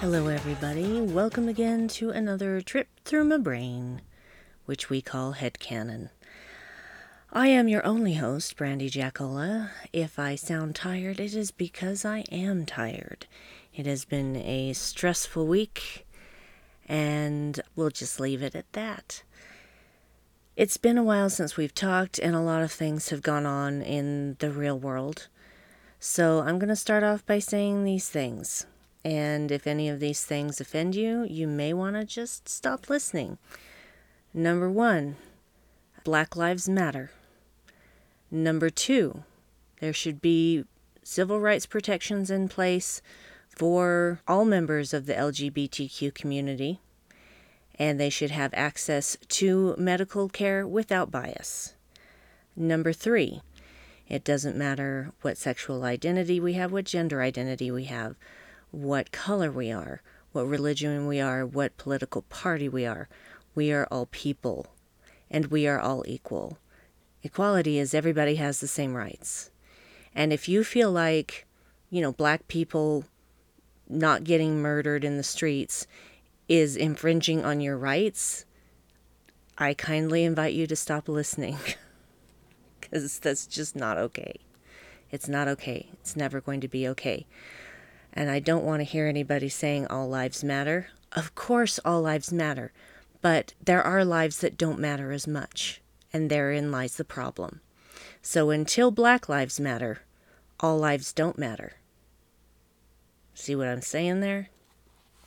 Hello, everybody. Welcome again to another trip through my brain, which we call Headcanon. I am your only host, Brandi Jackola. If I sound tired, it is because I am tired. It has been a stressful week, and we'll just leave it at that. It's been a while since we've talked, and a lot of things have gone on in the real world. So I'm going to start off by saying these things. And if any of these things offend you, you may want to just stop listening. Number one, Black Lives Matter. Number two, there should be civil rights protections in place for all members of the LGBTQ community, and they should have access to medical care without bias. Number three, it doesn't matter what sexual identity we have, what gender identity we have what color we are, what religion we are, what political party we are. We are all people, and we are all equal. Equality is everybody has the same rights. And if you feel like, you know, black people not getting murdered in the streets is infringing on your rights, I kindly invite you to stop listening because that's just not okay. It's not okay. It's never going to be okay. And I don't want to hear anybody saying all lives matter. Of course, all lives matter, but there are lives that don't matter as much, and therein lies the problem. So until Black Lives Matter, all lives don't matter. See what I'm saying there?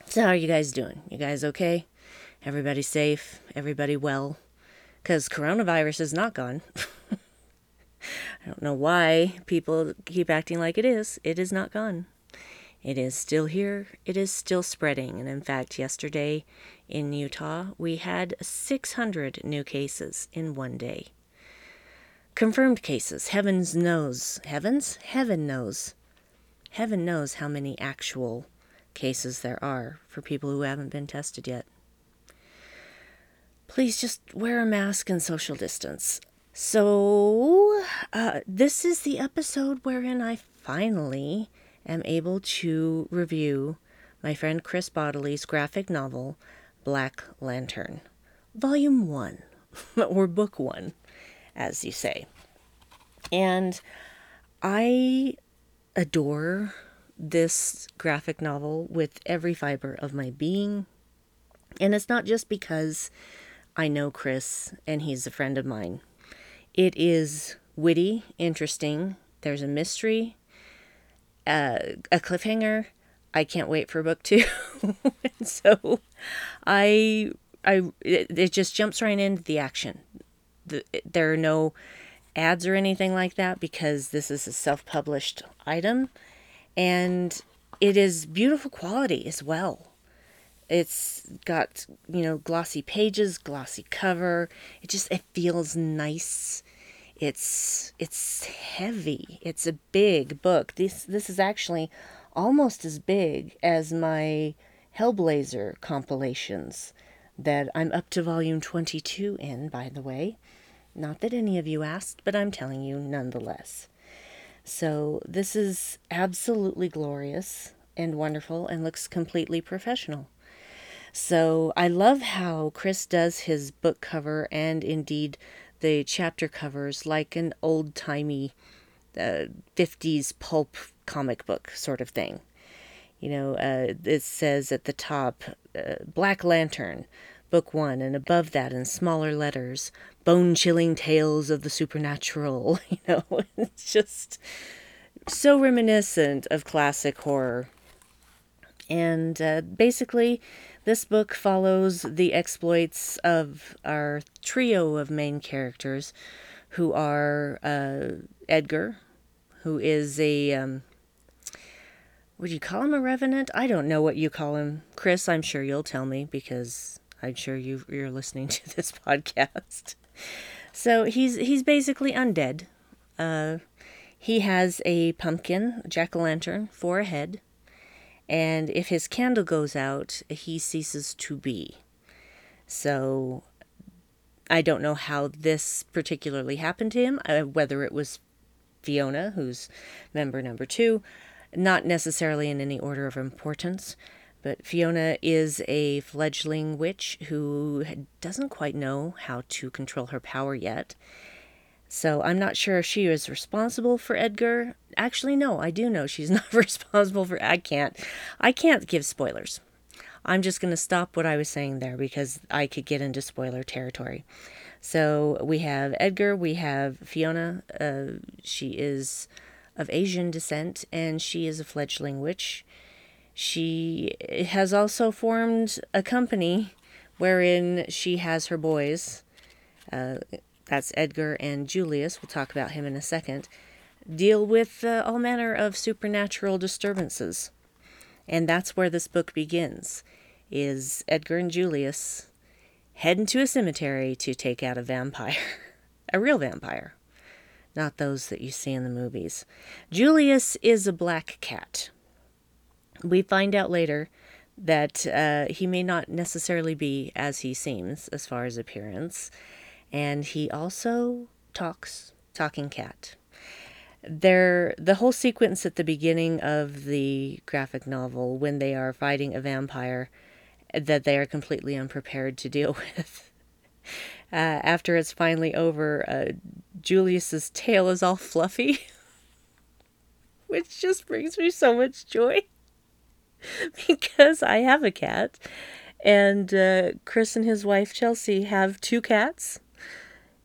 So, how are you guys doing? You guys okay? Everybody safe? Everybody well? Because coronavirus is not gone. I don't know why people keep acting like it is. It is not gone. It is still here, it is still spreading, and in fact, yesterday in Utah, we had 600 new cases in one day. Confirmed cases, heavens knows, heavens? Heaven knows. Heaven knows how many actual cases there are for people who haven't been tested yet. Please just wear a mask and social distance. So, uh, this is the episode wherein I finally am able to review my friend Chris Bodily's graphic novel, Black Lantern, Volume 1, or Book 1, as you say. And I adore this graphic novel with every fiber of my being. And it's not just because I know Chris and he's a friend of mine. It is witty, interesting, there's a mystery, uh, a cliffhanger. I can't wait for book two. so I I it, it, just jumps right into the action. The, there are no ads or anything like that because this is a self-published item and it is beautiful quality as well. It's got, you know, glossy pages, glossy cover. It just it feels nice it's it's heavy. It's a big book. This this is actually almost as big as my Hellblazer compilations that I'm up to volume 22 in, by the way. Not that any of you asked, but I'm telling you nonetheless. So, this is absolutely glorious and wonderful and looks completely professional. So, I love how Chris does his book cover and indeed the chapter covers like an old timey uh, 50s pulp comic book sort of thing. You know, uh, it says at the top, uh, Black Lantern, Book One, and above that in smaller letters, bone chilling tales of the supernatural. You know, it's just so reminiscent of classic horror. And uh, basically, this book follows the exploits of our trio of main characters, who are uh, Edgar, who is a. Um, would you call him a revenant? I don't know what you call him. Chris, I'm sure you'll tell me because I'm sure you you're listening to this podcast. So he's he's basically undead. Uh, he has a pumpkin, jack o' lantern, for a head and if his candle goes out, he ceases to be. So I don't know how this particularly happened to him, uh, whether it was Fiona, who's member number two, not necessarily in any order of importance, But Fiona is a fledgling witch who doesn't quite know how to control her power yet. So I'm not sure if she is responsible for Edgar. Actually, no, I do know she's not responsible for. I can't. I can't give spoilers. I'm just going to stop what I was saying there because I could get into spoiler territory. So we have Edgar, we have Fiona. Uh, she is of Asian descent and she is a fledgling witch. She has also formed a company wherein she has her boys. Uh, that's Edgar and Julius. We'll talk about him in a second. Deal with uh, all manner of supernatural disturbances. And that's where this book begins. Is Edgar and Julius head into a cemetery to take out a vampire, a real vampire, not those that you see in the movies. Julius is a black cat. We find out later that uh, he may not necessarily be as he seems as far as appearance, and he also talks, talking cat. There, the whole sequence at the beginning of the graphic novel, when they are fighting a vampire, that they are completely unprepared to deal with. Uh, after it's finally over, uh, Julius's tail is all fluffy, which just brings me so much joy. because I have a cat, and uh, Chris and his wife Chelsea have two cats,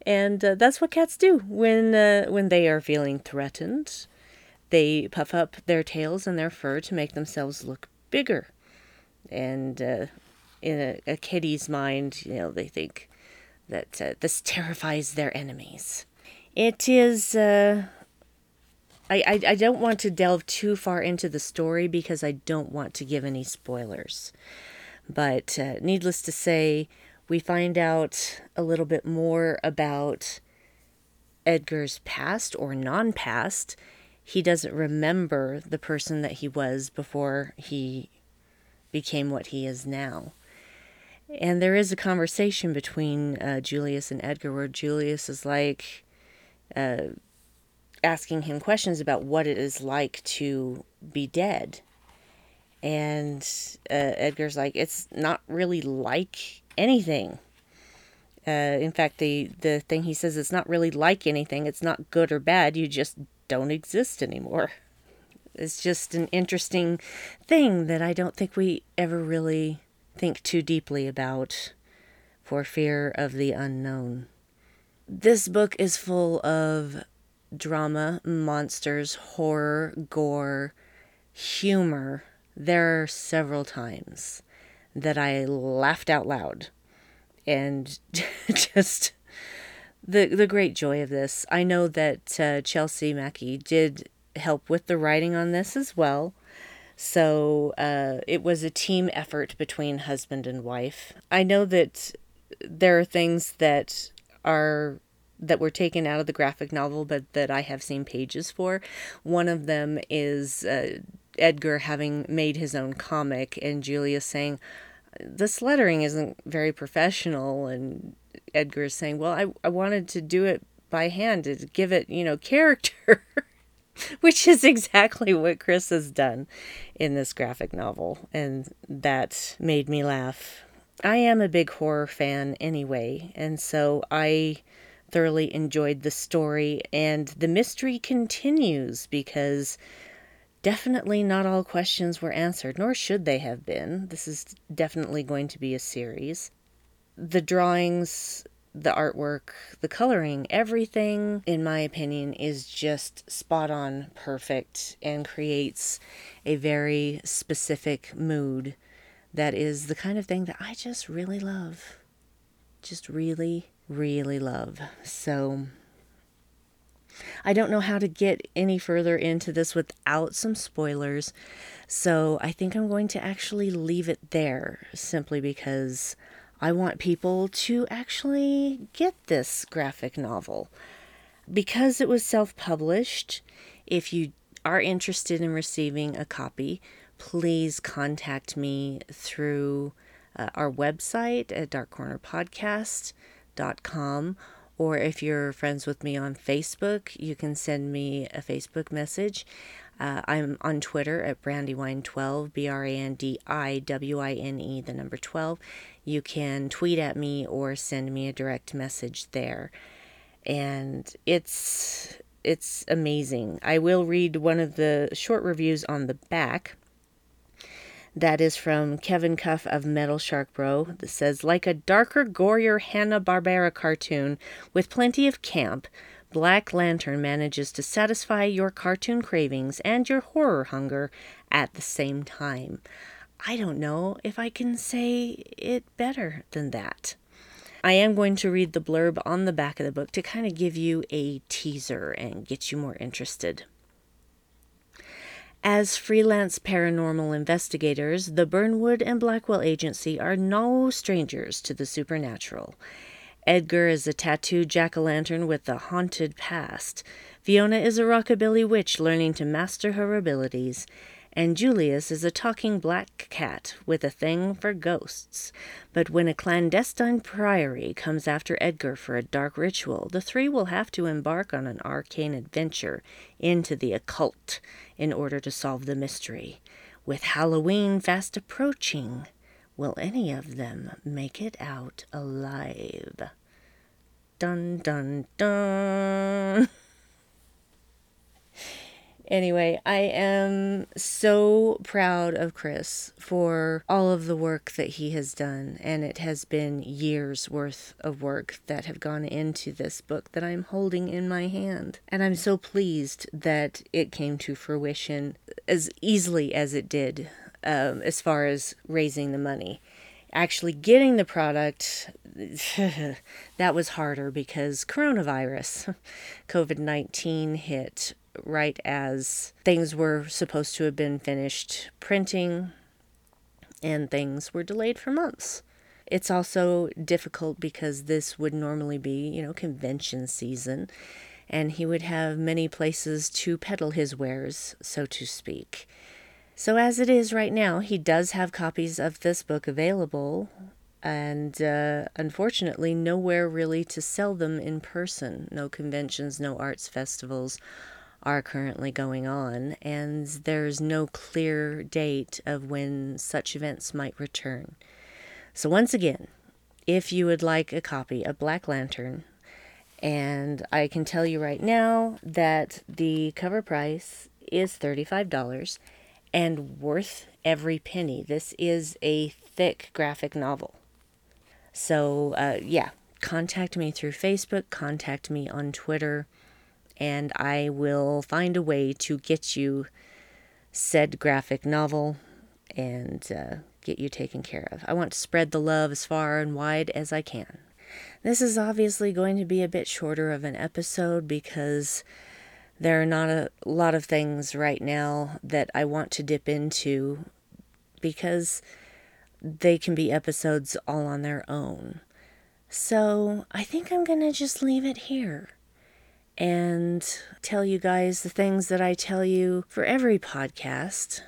and uh, that's what cats do when uh, when they are feeling threatened. They puff up their tails and their fur to make themselves look bigger, and uh, in a, a, kitty's mind, you know, they think that uh, this terrifies their enemies. It is uh, I, I, I don't want to delve too far into the story because I don't want to give any spoilers. But uh, needless to say, we find out a little bit more about Edgar's past or non past. He doesn't remember the person that he was before he became what he is now. And there is a conversation between uh, Julius and Edgar where Julius is like, uh, asking him questions about what it is like to be dead. And uh, Edgar's like, it's not really like anything. Uh, in fact, the, the thing he says, it's not really like anything. It's not good or bad. You just don't exist anymore. It's just an interesting thing that I don't think we ever really think too deeply about for fear of the unknown. This book is full of drama, monsters, horror, gore, humor, there are several times that I laughed out loud. And just the the great joy of this. I know that uh, Chelsea Mackey did help with the writing on this as well. So uh, it was a team effort between husband and wife. I know that there are things that are that were taken out of the graphic novel, but that I have seen pages for. One of them is uh, Edgar having made his own comic, and Julia saying, This lettering isn't very professional. And Edgar is saying, Well, I, I wanted to do it by hand to give it, you know, character. Which is exactly what Chris has done in this graphic novel, and that made me laugh. I am a big horror fan anyway, and so I thoroughly enjoyed the story, and the mystery continues because definitely not all questions were answered, nor should they have been. This is definitely going to be a series. The drawings, the artwork, the coloring, everything, in my opinion, is just spot on perfect and creates a very specific mood that is the kind of thing that I just really love. Just really, really love. So I don't know how to get any further into this without some spoilers. So I think I'm going to actually leave it there simply because I want people to actually get this graphic novel. Because it was self published, if you are interested in receiving a copy, please contact me through uh, our website at Dark Corner Podcast com, or if you're friends with me on Facebook, you can send me a Facebook message. Uh, I'm on Twitter at Brandiwine12, B R A N D I W I N E, the number 12. You can tweet at me or send me a direct message there. And it's it's amazing. I will read one of the short reviews on the back. That is from Kevin Cuff of Metal Shark Bro. That says, like a darker, gorier Hanna-Barbera cartoon with plenty of camp, Black Lantern manages to satisfy your cartoon cravings and your horror hunger at the same time. I don't know if I can say it better than that. I am going to read the blurb on the back of the book to kind of give you a teaser and get you more interested. As freelance paranormal investigators, the Burnwood and Blackwell Agency are no strangers to the supernatural. Edgar is a tattooed jack o' lantern with a haunted past. Fiona is a rockabilly witch learning to master her abilities and Julius is a talking black cat with a thing for ghosts. But when a clandestine priory comes after Edgar for a dark ritual, the three will have to embark on an arcane adventure into the occult in order to solve the mystery. With Halloween fast approaching, will any of them make it out alive? Dun dun dun. Anyway, I am so proud of Chris for all of the work that he has done. And it has been years worth of work that have gone into this book that I'm holding in my hand. And I'm so pleased that it came to fruition as easily as it did um, as far as raising the money actually getting the product that was harder because coronavirus covid-19 hit right as things were supposed to have been finished printing and things were delayed for months. It's also difficult because this would normally be, you know, convention season, and he would have many places to peddle his wares, so to speak. So, as it is right now, he does have copies of this book available, and uh, unfortunately, nowhere really to sell them in person. No conventions, no arts festivals are currently going on, and there's no clear date of when such events might return. So, once again, if you would like a copy of Black Lantern, and I can tell you right now that the cover price is $35 and worth every penny. This is a thick graphic novel. So, uh, yeah, contact me through Facebook, contact me on Twitter and I will find a way to get you said graphic novel and uh, get you taken care of. I want to spread the love as far and wide as I can. This is obviously going to be a bit shorter of an episode because there are not a lot of things right now that I want to dip into because they can be episodes all on their own. So I think I'm going to just leave it here and tell you guys the things that I tell you for every podcast.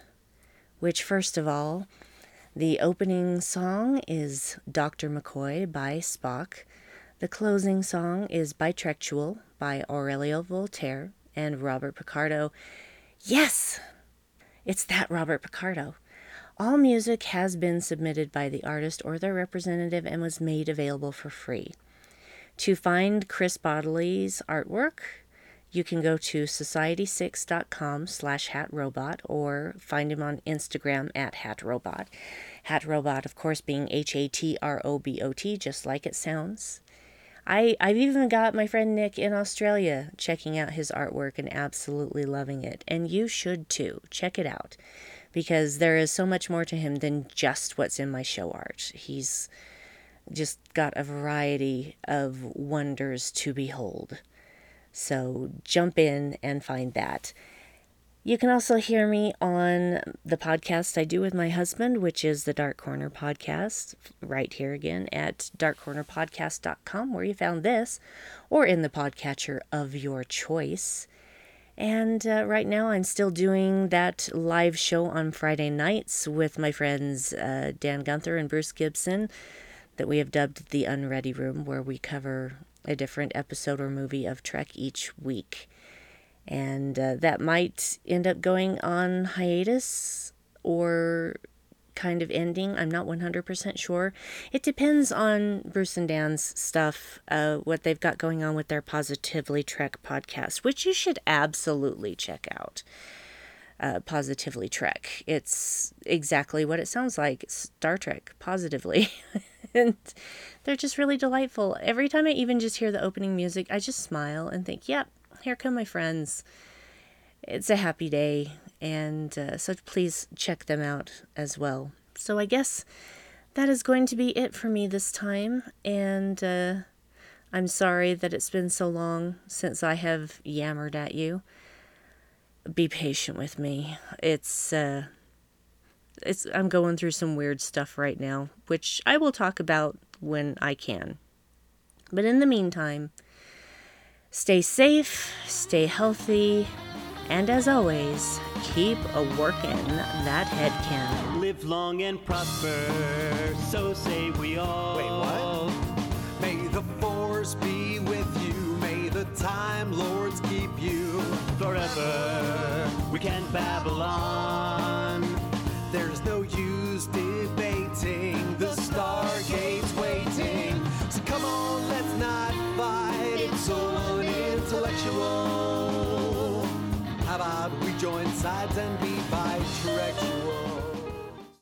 Which, first of all, the opening song is Dr. McCoy by Spock. The closing song is Bitrektual by Aurelio Voltaire and Robert Picardo. Yes! It's that Robert Picardo. All music has been submitted by the artist or their representative and was made available for free. To find Chris Bodily's artwork, you can go to society6.com slash hatrobot or find him on Instagram at hatrobot. Hatrobot, of course, being H-A-T-R-O-B-O-T, just like it sounds. I, I've even got my friend Nick in Australia checking out his artwork and absolutely loving it. And you should too. Check it out because there is so much more to him than just what's in my show art. He's just got a variety of wonders to behold. So jump in and find that. You can also hear me on the podcast I do with my husband, which is the Dark Corner Podcast, right here again at darkcornerpodcast.com, where you found this, or in the podcatcher of your choice. And uh, right now, I'm still doing that live show on Friday nights with my friends uh, Dan Gunther and Bruce Gibson that we have dubbed the Unready Room, where we cover a different episode or movie of Trek each week. And uh, that might end up going on hiatus or kind of ending. I'm not 100% sure. It depends on Bruce and Dan's stuff, uh, what they've got going on with their Positively Trek podcast, which you should absolutely check out. Uh, Positively Trek. It's exactly what it sounds like Star Trek, positively. and they're just really delightful. Every time I even just hear the opening music, I just smile and think, yep, here come my friends. It's a happy day. And uh, so please check them out as well. So I guess that is going to be it for me this time. And uh, I'm sorry that it's been so long since I have yammered at you. Be patient with me. It's uh, it's I'm going through some weird stuff right now, which I will talk about when I can. But in the meantime, stay safe, stay healthy, and as always, keep a working that head can. Live long and prosper, so say we all. Wait, what? Time lords keep you forever. We can Babylon. There's no use debating. The stargate's waiting. So come on, let's not fight. It's so unintellectual. How about we join sides and be bisexual?